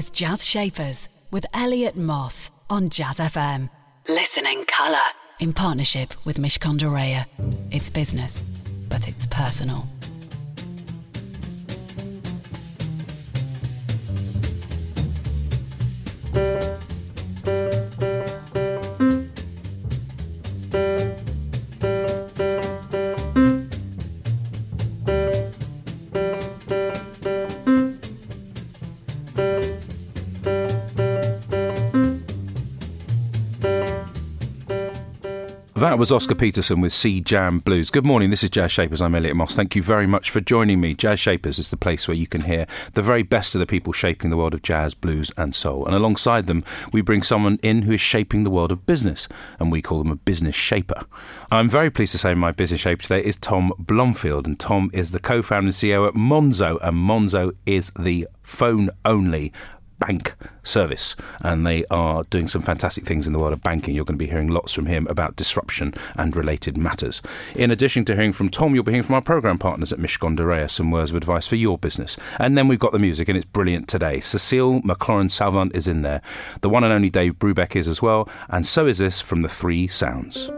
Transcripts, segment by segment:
is Jazz Shapers with Elliot Moss on Jazz FM. Listen in colour in partnership with Mishcon de Reya. It's business, but it's personal. That was Oscar Peterson with C Jam Blues. Good morning, this is Jazz Shapers. I'm Elliot Moss. Thank you very much for joining me. Jazz Shapers is the place where you can hear the very best of the people shaping the world of jazz, blues, and soul. And alongside them, we bring someone in who is shaping the world of business, and we call them a business shaper. I'm very pleased to say my business shaper today is Tom Blomfield, and Tom is the co founder and CEO at Monzo, and Monzo is the phone only bank service, and they are doing some fantastic things in the world of banking. You're going to be hearing lots from him about disruption and related matters. In addition to hearing from Tom, you'll be hearing from our program partners at Mishcon de some words of advice for your business. And then we've got the music, and it's brilliant today. Cecile McLorin Salvant is in there. The one and only Dave Brubeck is as well, and so is this from the Three Sounds.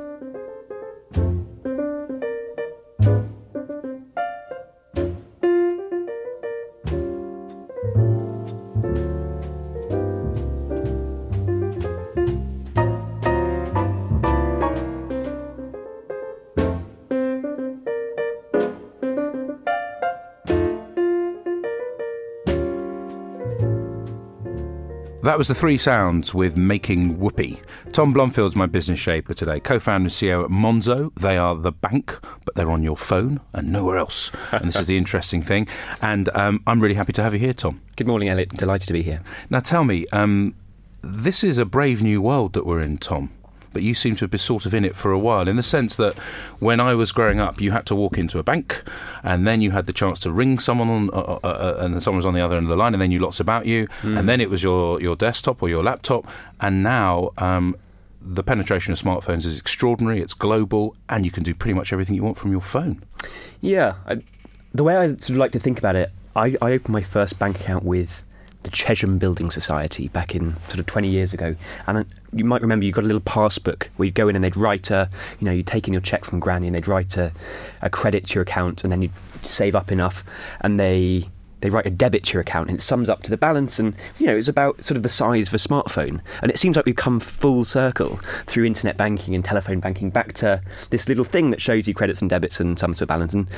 That was the three sounds with Making Whoopee. Tom Blomfield's my business shaper today, co founder and CEO at Monzo. They are the bank, but they're on your phone and nowhere else. And this is the interesting thing. And um, I'm really happy to have you here, Tom. Good morning, Elliot. Delighted to be here. Now, tell me, um, this is a brave new world that we're in, Tom but you seem to have been sort of in it for a while, in the sense that when I was growing up, you had to walk into a bank, and then you had the chance to ring someone on, uh, uh, uh and someone was on the other end of the line, and then you lots about you, mm. and then it was your your desktop or your laptop, and now. Um, the penetration of smartphones is extraordinary. It's global, and you can do pretty much everything you want from your phone. Yeah, I, the way I sort of like to think about it, I, I opened my first bank account with the Chesham Building Society back in sort of 20 years ago. And you might remember you got a little passbook where you'd go in and they'd write a, you know, you'd take in your check from Granny and they'd write a, a credit to your account and then you'd save up enough. And they they write a debit to your account and it sums up to the balance and you know it's about sort of the size of a smartphone. And it seems like we've come full circle through internet banking and telephone banking back to this little thing that shows you credits and debits and sums to a balance and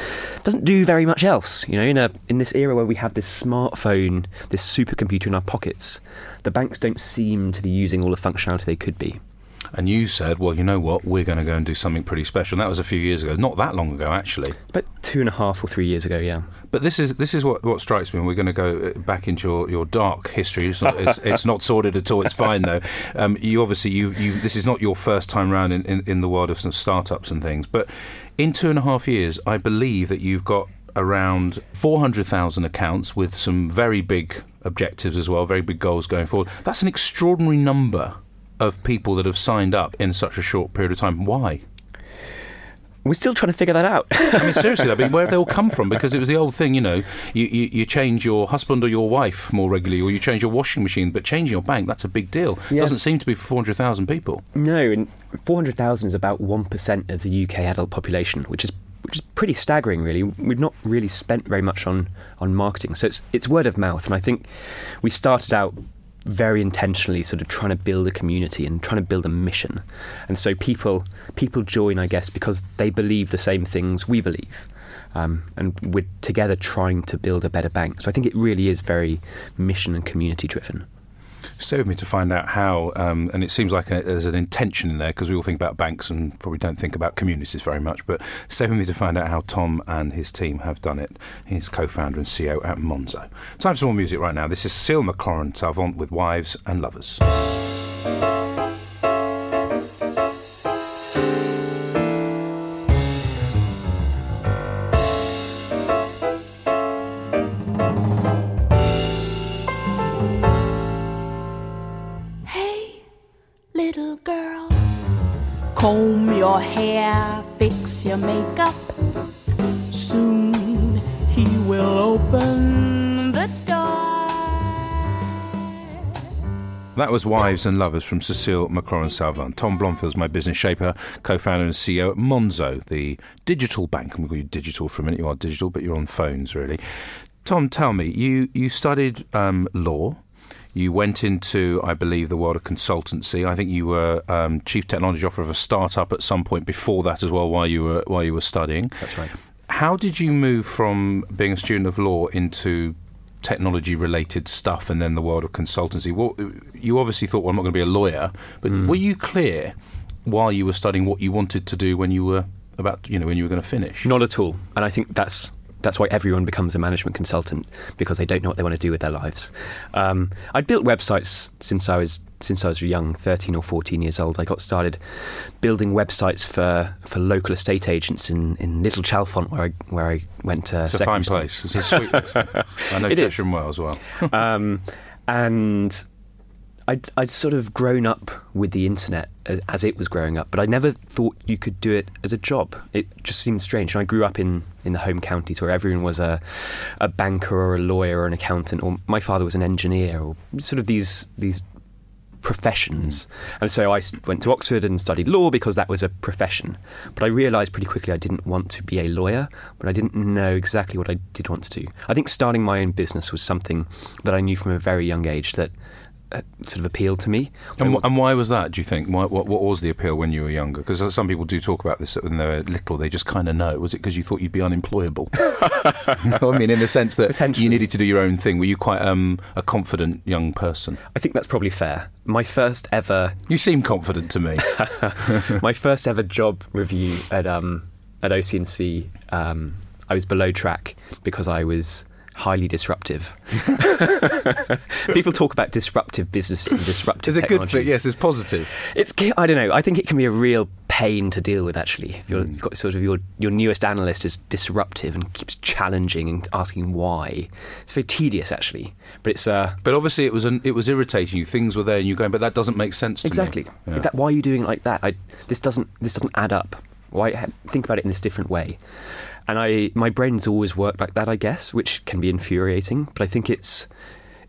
doesn't do very much else. You know in a in this era where we have this smartphone this supercomputer in our pockets the banks don't seem to be using all the functionality they could be and you said, well, you know what, we're going to go and do something pretty special. And that was a few years ago, not that long ago, actually. About two and a half or three years ago, yeah. But this is this is what, what strikes me. We're going to go uh, back into your, your dark history. It's not, it's, it's not sordid at all. It's fine though. Um, you obviously you you this is not your first time round in, in, in the world of some startups and things. But in two and a half years, I believe that you've got around 400,000 accounts with some very big objectives as well, very big goals going forward. That's an extraordinary number of people that have signed up in such a short period of time. Why? We're still trying to figure that out. I mean, seriously, I mean, where have they all come from? Because it was the old thing, you know, you, you, you, change your husband or your wife more regularly, or you change your washing machine, but changing your bank, that's a big deal. Yeah. Doesn't seem to be for 400,000 people. No, and 400,000 is about 1% of the UK adult population, which is which is pretty staggering, really. We've not really spent very much on, on marketing. So it's, it's word of mouth. And I think we started out very intentionally sort of trying to build a community and trying to build a mission. And so people people join, I guess, because they believe the same things we believe. Um, and we're together trying to build a better bank. So I think it really is very mission and community driven. Stay with me to find out how, um, and it seems like a, there's an intention in there because we all think about banks and probably don't think about communities very much. But stay with me to find out how Tom and his team have done it. He's co founder and CEO at Monzo. Time for some more music right now. This is Cecile McLorin Salvant with Wives and Lovers. Comb your hair, fix your makeup. Soon he will open the door. That was Wives and Lovers from Cecile McLorin Salvant. Tom Blomfield's my business shaper, co founder and CEO at Monzo, the digital bank. I'm going to call you digital for a minute. You are digital, but you're on phones, really. Tom, tell me, you, you studied um, law. You went into, I believe, the world of consultancy. I think you were um, chief technology officer of a startup at some point before that as well, while you were while you were studying. That's right. How did you move from being a student of law into technology related stuff and then the world of consultancy. What you obviously thought, well, I'm not going to be a lawyer, but mm. were you clear while you were studying what you wanted to do when you were about, you know, when you were going to finish? Not at all. And I think that's that's why everyone becomes a management consultant because they don't know what they want to do with their lives. Um, I'd built websites since I was since I was young, 13 or 14 years old. I got started building websites for, for local estate agents in, in Little Chalfont, where I where I went to. It's a fine school. place. It's a sweet. I know Cheshire well as well. um, and I'd, I'd sort of grown up with the internet as, as, it was growing up, but I never thought you could do it as a job. It just seemed strange. And I grew up in, in the home counties where everyone was a, a banker or a lawyer or an accountant, or my father was an engineer, or sort of these these professions. And so I went to Oxford and studied law because that was a profession. But I realised pretty quickly I didn't want to be a lawyer, but I didn't know exactly what I did want to do. I think starting my own business was something that I knew from a very young age that sort of appealed to me. And, and, why was that? Do you think? Why, what, what, was the appeal when you were younger? Because some people do talk about this when they're little. They just kind of know. Was it because you thought you'd be unemployable? I mean, in the sense that you needed to do your own thing. Were you quite um, a confident young person? I think that's probably fair. My first ever. You seem confident to me. my first ever job review at um, at OC&C. Um, I was below track because I was highly disruptive. People talk about disruptive business and disruptive. Is it good? For, yes, it's positive. It's I don't know. I think it can be a real pain to deal with. Actually, if you have mm. got sort of your your newest analyst is disruptive and keeps challenging and asking why. It's very tedious, actually. But it's. Uh, but obviously, it was an, it was irritating you. Things were there, and you're going, but that doesn't make sense. to exactly. me. Yeah. Exactly. Why are you doing it like that? I, this doesn't this doesn't add up. Why think about it in this different way? And I my brain's always worked like that, I guess, which can be infuriating. But I think it's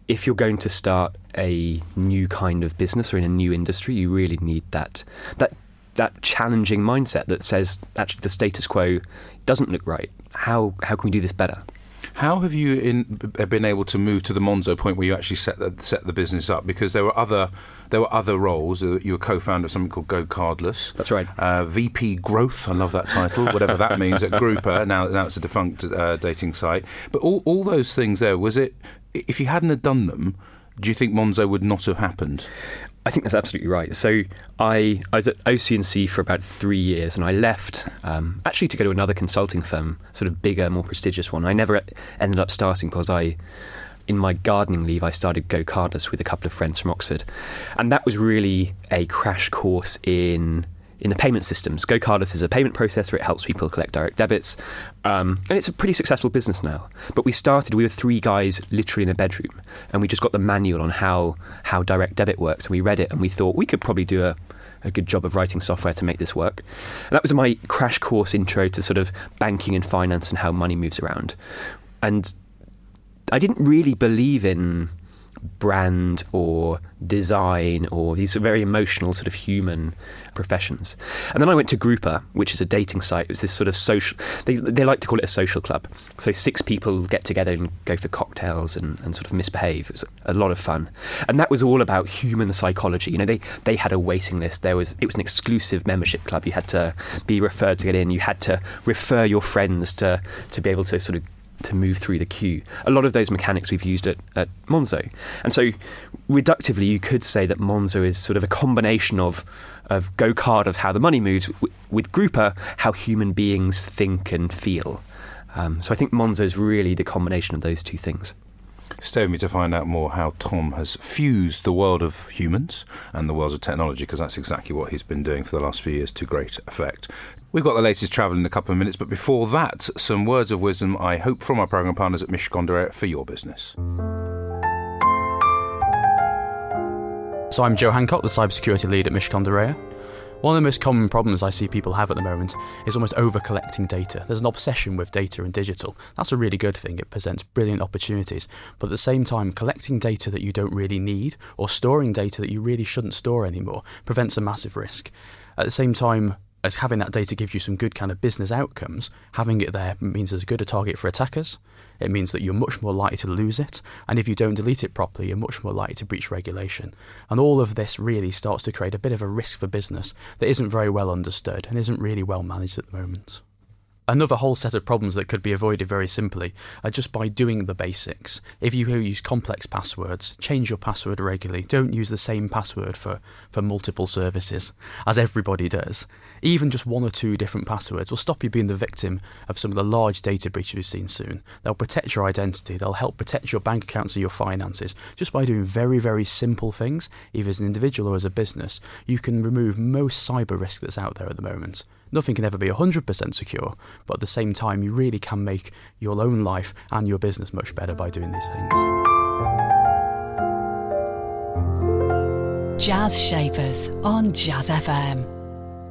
if you're going to start a new kind of business or in a new industry, you really need that that that challenging mindset that says actually the status quo doesn't look right. How how can we do this better? How have you in, been able to move to the Monzo point where you actually set the, set the business up? Because there were other there were other roles. Uh, you were co-founder of something called GoCardless. That's right. Uh, VP Growth. I love that title, whatever that means at Grouper. Now, now it's a defunct uh, dating site. But all all those things there was it. If you hadn't have done them, do you think Monzo would not have happened? I think that's absolutely right. So I, I was at OC&C for about three years, and I left um, actually to go to another consulting firm, sort of bigger, more prestigious one. I never ended up starting because I, in my gardening leave, I started GoCardless with a couple of friends from Oxford, and that was really a crash course in in the payment systems. GoCardless is a payment processor. It helps people collect direct debits, um, and it's a pretty successful business now. But we started. We were three guys, literally in a bedroom, and we just got the manual on how how direct debit works, and we read it, and we thought we could probably do a a good job of writing software to make this work. And that was my crash course intro to sort of banking and finance and how money moves around. And I didn't really believe in brand or design or these very emotional sort of human professions. And then I went to Grouper, which is a dating site. It was this sort of social, they, they like to call it a social club. So six people get together and go for cocktails and, and sort of misbehave. It was a lot of fun. And that was all about human psychology. You know, they, they had a waiting list. There was, it was an exclusive membership club. You had to be referred to get in. You had to refer your friends to, to be able to sort of to move through the queue. A lot of those mechanics we've used at, at Monzo. And so, reductively, you could say that Monzo is sort of a combination of, of Go Card, of how the money moves, with Grouper, how human beings think and feel. Um, so I think Monzo is really the combination of those two things. Stay with me to find out more how Tom has fused the world of humans and the worlds of technology, because that's exactly what he's been doing for the last few years to great effect. We've got the latest travel in a couple of minutes, but before that, some words of wisdom, I hope, from our programme partners at Mishcon for your business. So I'm Joe Hancock, the cybersecurity lead at Mishcon One of the most common problems I see people have at the moment is almost over collecting data. There's an obsession with data and digital. That's a really good thing, it presents brilliant opportunities. But at the same time, collecting data that you don't really need or storing data that you really shouldn't store anymore prevents a massive risk. At the same time, as having that data gives you some good kind of business outcomes, having it there means there's good a target for attackers. It means that you're much more likely to lose it, and if you don't delete it properly, you're much more likely to breach regulation. And all of this really starts to create a bit of a risk for business that isn't very well understood and isn't really well managed at the moment. Another whole set of problems that could be avoided very simply are just by doing the basics. If you use complex passwords, change your password regularly. Don't use the same password for, for multiple services, as everybody does. Even just one or two different passwords will stop you being the victim of some of the large data breaches we've seen soon. They'll protect your identity, they'll help protect your bank accounts and your finances. Just by doing very, very simple things, either as an individual or as a business, you can remove most cyber risk that's out there at the moment. Nothing can ever be 100% secure, but at the same time, you really can make your own life and your business much better by doing these things. Jazz Shapers on Jazz FM.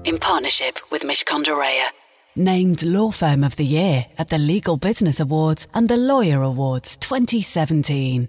In partnership with Mishcon de Reya. Named Law Firm of the Year at the Legal Business Awards and the Lawyer Awards 2017.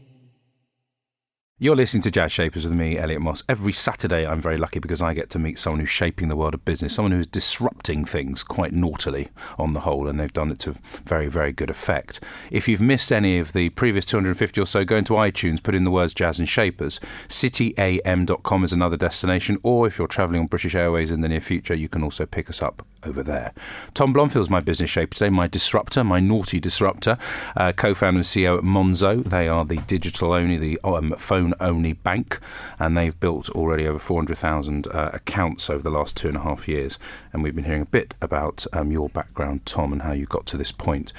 You're listening to Jazz Shapers with me, Elliot Moss. Every Saturday, I'm very lucky because I get to meet someone who's shaping the world of business, someone who's disrupting things quite naughtily on the whole, and they've done it to very, very good effect. If you've missed any of the previous 250 or so, go into iTunes, put in the words Jazz and Shapers. CityAM.com is another destination, or if you're travelling on British Airways in the near future, you can also pick us up over there. Tom Blomfield's my business shaper today, my disruptor, my naughty disruptor, uh, co founder and CEO at Monzo. They are the digital only, the um, phone only bank, and they've built already over 400,000 uh, accounts over the last two and a half years. And we've been hearing a bit about um, your background, Tom, and how you got to this point.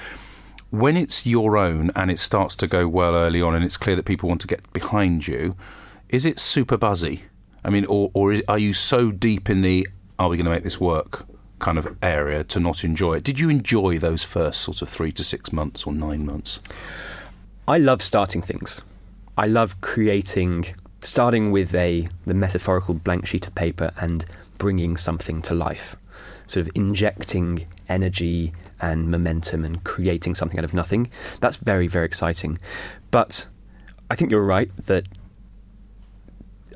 When it's your own and it starts to go well early on, and it's clear that people want to get behind you, is it super buzzy? I mean, or, or is, are you so deep in the are we going to make this work kind of area to not enjoy it. Did you enjoy those first sort of three to six months or nine months? I love starting things. I love creating, starting with a the metaphorical blank sheet of paper and bringing something to life, sort of injecting energy and momentum and creating something out of nothing. That's very very exciting. But I think you're right that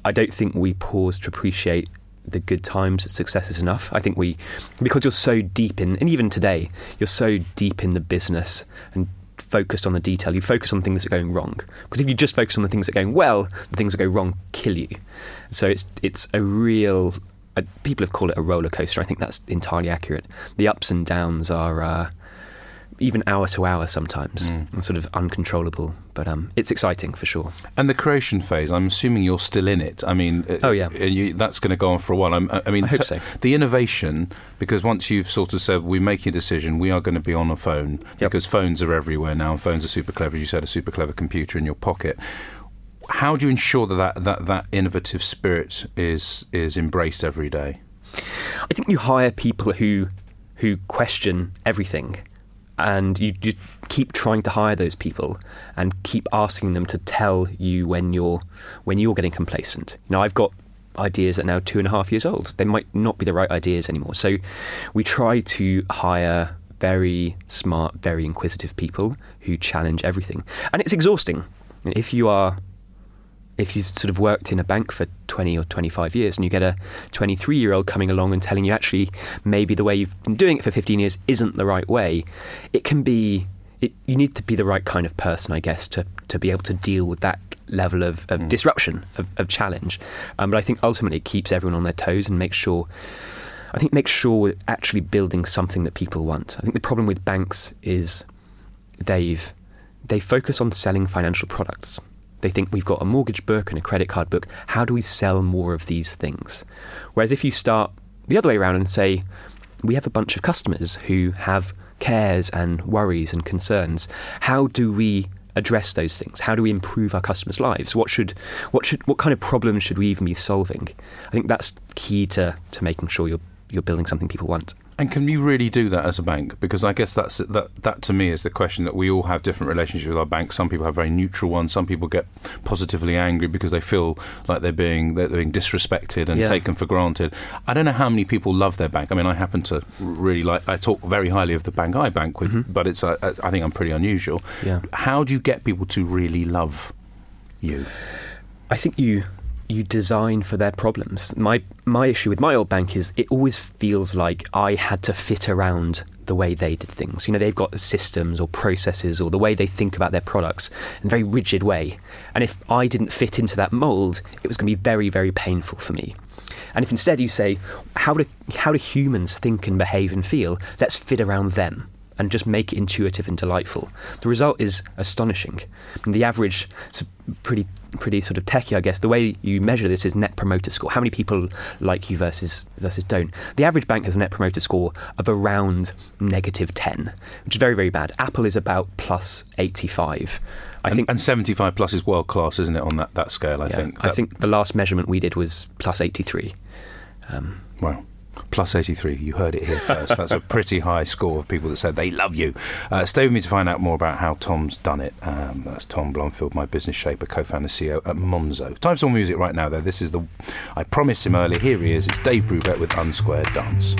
I don't think we pause to appreciate the good times, success is enough. I think we, because you're so deep in, and even today, you're so deep in the business and focused on the detail. You focus on things that are going wrong. Because if you just focus on the things that are going well, the things that go wrong kill you. So it's it's a real. Uh, people have called it a roller coaster. I think that's entirely accurate. The ups and downs are. Uh, even hour to hour sometimes, mm. and sort of uncontrollable. But um, it's exciting for sure. And the creation phase, I'm assuming you're still in it. I mean, uh, oh yeah, you, that's going to go on for a while. I'm, i mean, I hope so. the innovation, because once you've sort of said we're making a decision, we are going to be on a phone yep. because phones are everywhere now. And phones are super clever. As you said, a super clever computer in your pocket. How do you ensure that that, that, that innovative spirit is is embraced every day? I think you hire people who who question everything and you, you keep trying to hire those people and keep asking them to tell you when you're when you're getting complacent. Now I've got ideas that are now two and a half years old. They might not be the right ideas anymore. So we try to hire very smart, very inquisitive people who challenge everything. And it's exhausting. If you are if you've sort of worked in a bank for 20 or 25 years and you get a 23 year old coming along and telling you actually maybe the way you've been doing it for 15 years isn't the right way, it can be. It, you need to be the right kind of person, I guess, to, to be able to deal with that level of, of mm. disruption, of, of challenge. Um, but I think ultimately it keeps everyone on their toes and makes sure I think makes sure we're actually building something that people want. I think the problem with banks is they've they focus on selling financial products. They think we've got a mortgage book and a credit card book. How do we sell more of these things? Whereas if you start the other way around and say, we have a bunch of customers who have cares and worries and concerns, how do we address those things? How do we improve our customers' lives? What should, what should, what kind of problems should we even be solving? I think that's key to, to making sure you're, you're building something people want. And can you really do that as a bank? Because I guess that's that. That to me is the question that we all have different relationships with our banks. Some people have very neutral ones. Some people get positively angry because they feel like they're being they're being disrespected and Yeah. taken for granted. I don't know how many people love their bank. I mean, I happen to really like. I talk very highly of the bank I bank with, but it's. Uh, I think I'm pretty unusual. Mm-hmm. Yeah. How do you get people to really love you? I think you you design for their problems. My my issue with my old bank is it always feels like I had to fit around the way they did things. You know, they've got systems or processes or the way they think about their products in a very rigid way. And if I didn't fit into that mold, it was going to be very very painful for me. And if instead you say, how do how do humans think and behave and feel? Let's fit around them and just make it intuitive and delightful. The result is astonishing. And the average, it's pretty pretty sort of techie, I guess. The way you measure this is net promoter score. How many people like you versus versus don't? The average bank has a net promoter score of around negative ten, which is very very bad. Apple is about plus eighty five. I and, think and 75 plus is world class, isn't it? On that, that scale, I yeah, think. I think the last measurement we did was plus eighty three. Um, Wow. Plus 83. You heard it here first. That's a pretty high score of people that said they love you. Uh, stay with me to find out more about how Tom's done it. Um, that's Tom Blomfield, my business shaper, co founder, CEO at Monzo. Time for music right now, though. This is the. I promised him earlier. Here he is. It's Dave Brubeck with Unsquare Dance.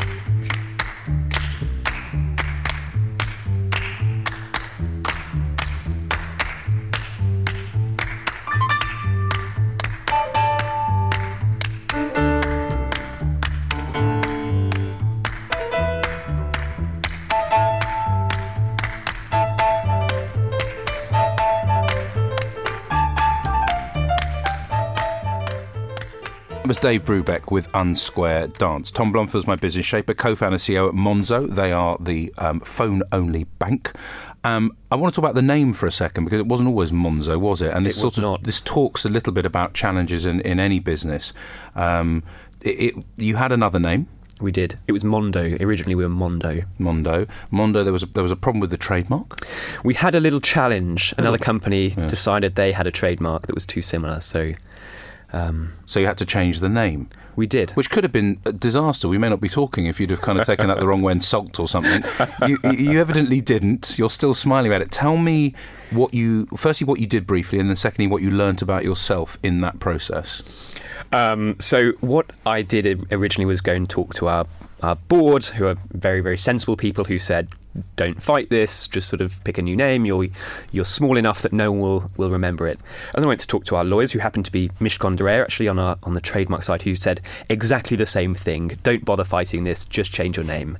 Dave Brubeck with Unsquare Dance. Tom Blomfield's my business shaper, co-founder CEO at Monzo. They are the um, phone-only bank. Um, I want to talk about the name for a second because it wasn't always Monzo, was it? And this It sort of not. this talks a little bit about challenges in, in any business. Um, it, it, you had another name, we did. It was Mondo. Originally, we were Mondo. Mondo. Mondo. There was a, there was a problem with the trademark. We had a little challenge. Another company Yeah. decided they had a trademark that was too similar, so um, So you had to change the name, we did. which could have been a disaster. We may not be talking if you'd have kind of taken that the wrong way and sulked or something. You, you evidently didn't. You're still smiling about it. Tell me what you, firstly, what you did briefly, and then secondly, what you learnt about yourself in that process. Um, so what I did originally was go and talk to our, our board, who are very very sensible people, who said, "Don't fight this. Just sort of pick a new name. You're you're small enough that no one will, will remember it." And then I went to talk to our lawyers, who happened to be Mishcon de Reya, actually on our on the trademark side, who said exactly the same thing. Don't bother fighting this. Just change your name.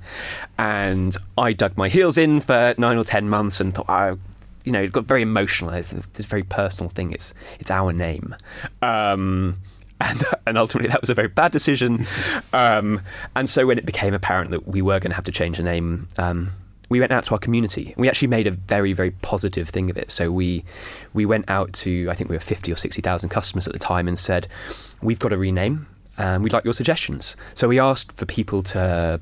And I dug my heels in for nine or ten months and thought, "I." You know, it got very emotional. It's this very personal thing. It's it's our name. Um, and, and ultimately that was a very bad decision. Um, and so when it became apparent that we were going to have to change the name, um, we went out to our community. We actually made a very very positive thing of it. So we we went out to I think we were fifty or sixty thousand customers at the time and said, we've got to rename. And we'd like your suggestions. So we asked for people to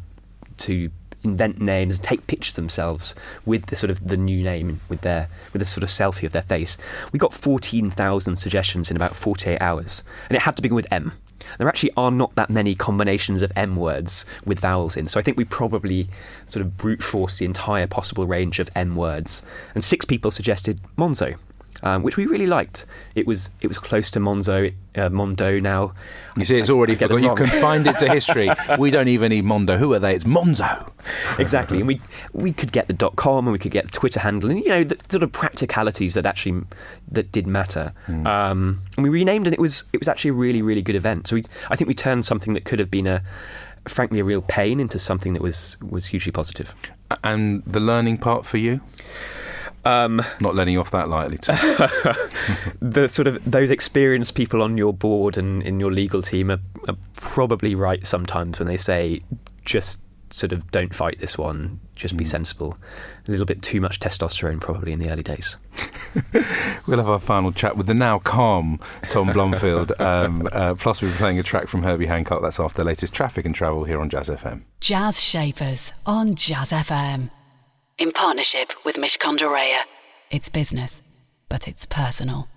to invent names and take pictures themselves with the sort of the new name with their with a sort of selfie of their face. We got fourteen thousand suggestions in about forty eight hours, and it had to begin with M. There actually are not that many combinations of M words with vowels in, so I think we probably sort of brute force the entire possible range of M words. And six people suggested Monzo, um, which we really liked. It was it was close to Monzo, uh, Mondo now. You see, it's already I get them forgot. You confined it to history. we don't even need Mondo. Who are they? It's Monzo. exactly. And we we could get the dot com and we could get the Twitter handle and you know the sort of practicalities that actually that did matter. Um, and we renamed and it was it was actually a really really good event. So we I think we turned something that could have been a frankly a real pain into something that was was hugely positive. And the learning part for you? Um, Not letting you off that lightly. Tom. the sort of those experienced people on your board and in your legal team are, are probably right sometimes when they say just sort of don't fight this one just be sensible a little bit too much testosterone probably in the early days We'll have our final chat with the now calm Tom Blomfield. Um, uh, plus, we'll be playing a track from Herbie Hancock. That's after the latest traffic and travel here on Jazz FM. Jazz Shapers on Jazz FM. In partnership with Mishcon. It's business, but it's personal.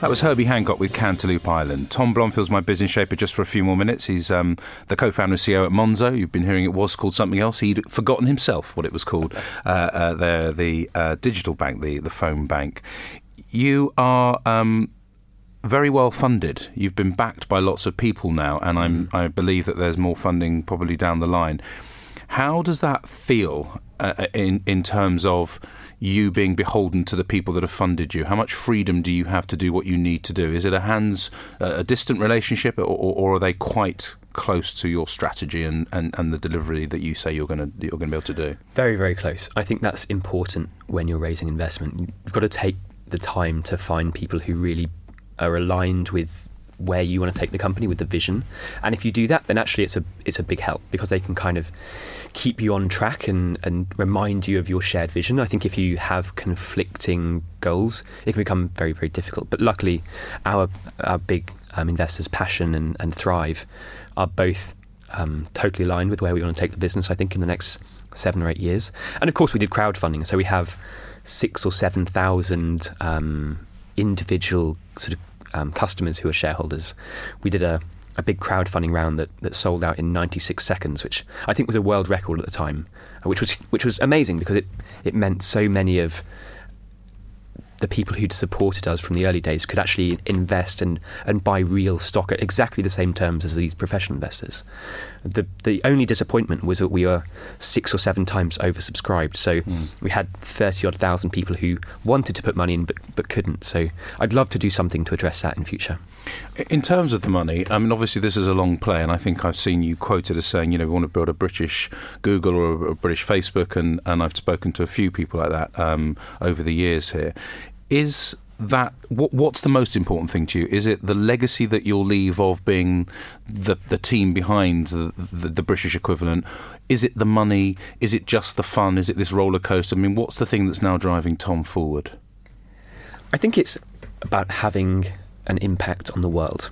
That was Herbie Hancock with Cantaloupe Island. Tom Blomfield's my business shaper just for a few more minutes. He's um, the co founder and CEO at Monzo. You've been hearing it was called something else. He'd forgotten himself what it was called. Uh, uh, the the uh, digital bank, the, the phone bank. You are. Um, very well funded. You've been backed by lots of people now, and I'm, Mm. I believe that there's more funding probably down the line. How does that feel uh, in in terms of you being beholden to the people that have funded you? How much freedom do you have to do what you need to do? Is it a hands uh, a distant relationship, or, or are they quite close to your strategy and, and, and the delivery that you say you're going to you're going to be able to do? Very, very close. I think that's important when you're raising investment. You've got to take the time to find people who really are aligned with where you want to take the company with the vision. And if you do that, then actually it's a it's a big help because they can kind of keep you on track and, and remind you of your shared vision. I think if you have conflicting goals, it can become very, very difficult. But luckily our our big um, investors, Passion and, and Thrive, are both um, totally aligned with where we want to take the business, I think, in the next seven or eight years. And of course, we did crowdfunding. So we have six or 7,000 um, individual sort of um, customers who are shareholders. We did a, a big crowdfunding round that, that sold out in 96 seconds, which I think was a world record at the time, which was, which was amazing because it, it meant so many of the people who'd supported us from the early days could actually invest and, and buy real stock at exactly the same terms as these professional investors. The the only disappointment was that we were six or seven times oversubscribed. So we had thirty odd thousand people who wanted to put money in but, but couldn't. So I'd love to do something to address that in future. In terms of the money, I mean, obviously this is a long play, and I think I've seen you quoted as saying, you know, we want to build a British Google or a, a British Facebook, and, and I've spoken to a few people like that um, over the years here. Is that what, what's the most important thing to you? Is it the legacy that you'll leave of being the the team behind the, the, the British equivalent? Is it the money? Is it just the fun? Is it this roller coaster? I mean, what's the thing that's now driving Tom forward? I think it's about having an impact on the world.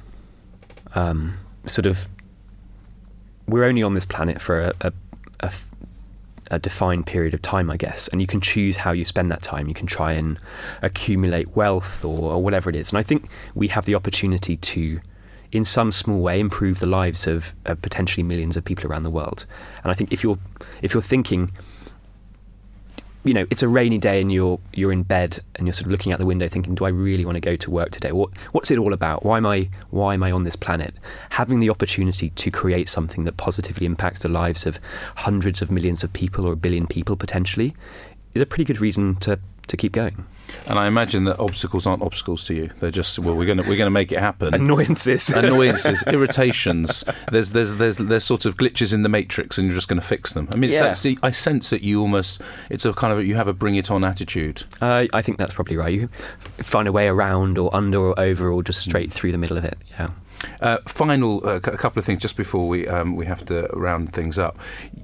Um, sort of, we're only on this planet for a, a, a a defined period of time, I guess, and you can choose how you spend that time. You can try and accumulate wealth or, or whatever it is. And I think we have the opportunity to, in some small way, improve the lives of, of potentially millions of people around the world. And I think if you're if you're thinking you know, it's a rainy day and you're you're in bed and you're sort of looking out the window thinking, do I really want to go to work today? What what's it all about? Why am I why am I on this planet? Having the opportunity to create something that positively impacts the lives of hundreds of millions of people or a billion people potentially is a pretty good reason to to keep going. And I imagine that obstacles aren't obstacles to you. They're just well, we're going to we're going to make it happen. Annoyances. annoyances, irritations. There's there's there's there's sort of glitches in the matrix, and you're just going to fix them. I mean, it's Yeah. actually, I sense that you almost it's a kind of you have a bring it on attitude. Uh, I think that's probably right. You find a way around or under or over or just straight through the middle of it. Yeah. Uh, final, uh, c- a couple of things just before we um, we have to round things up.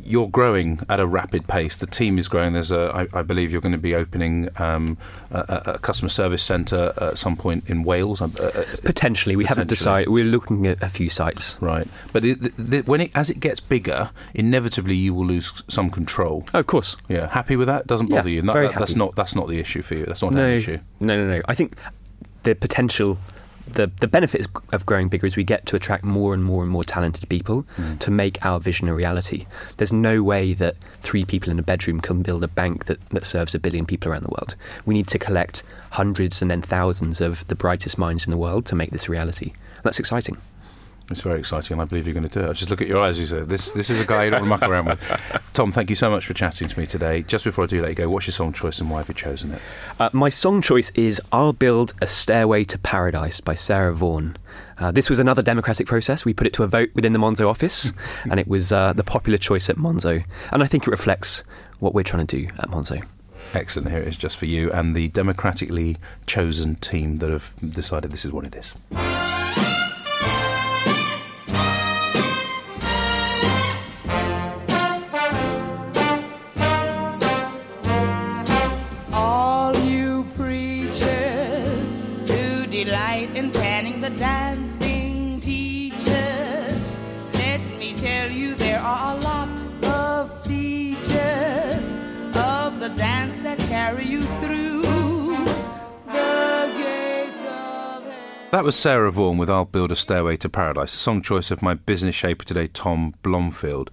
You're growing at a rapid pace. The team is growing. There's a, I, I believe you're going to be opening um, a, a customer service centre at some point in Wales. Uh, uh, Potentially, we haven't Potentially. decided. We're looking at a few sites. Right, but it, th th when it as it gets bigger, inevitably you will lose some control. Oh, of course. Yeah, happy with that? Doesn't Yeah, bother you? That- very that- that's not that's not the issue for you. That's not no, an issue. No, no, no. I think the potential, the the benefits of growing bigger is we get to attract more and more and more talented people Mm. to make our vision a reality. There's no way that three people in a bedroom can build a bank that, that serves a billion people around the world. We need to collect hundreds and then thousands of the brightest minds in the world to make this a reality. That's exciting. It's very exciting, and I believe you're going to do it. I just look at your eyes. You say, "This this is a guy you don't want to muck around with." Tom, thank you so much for chatting to me today. Just before I do let you go, what's your song choice and why have you chosen it? Uh, my song choice is I'll Build a Stairway to Paradise by Sarah Vaughan. Uh, this was another democratic process. We put it to a vote within the Monzo office, and it was uh, the popular choice at Monzo. And I think it reflects what we're trying to do at Monzo. Excellent. Here it is, just for you and the democratically chosen team that have decided this is what it is. That was Sarah Vaughan with I'll Build a Stairway to Paradise, song choice of my business shaper today, Tom Blomfield.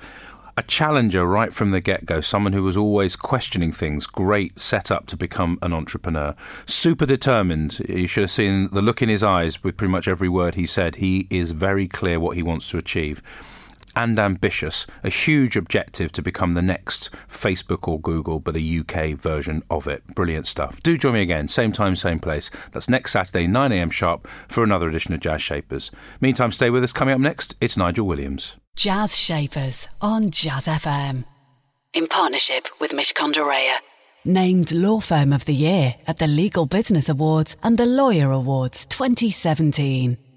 A challenger right from the get go, someone who was always questioning things, great setup to become an entrepreneur. Super determined. You should have seen the look in his eyes with pretty much every word he said. He is very clear what he wants to achieve and ambitious, a huge objective to become the next Facebook or Google, but a UK version of it. Brilliant stuff. Do join me again, same time, same place. That's next Saturday, 9am sharp, for another edition of Jazz Shapers. Meantime, stay with us. Coming up next, it's Nigel Williams. Jazz Shapers on Jazz FM. In partnership with Mishcon de Reya. Named Law Firm of the Year at the Legal Business Awards and the Lawyer Awards 2017.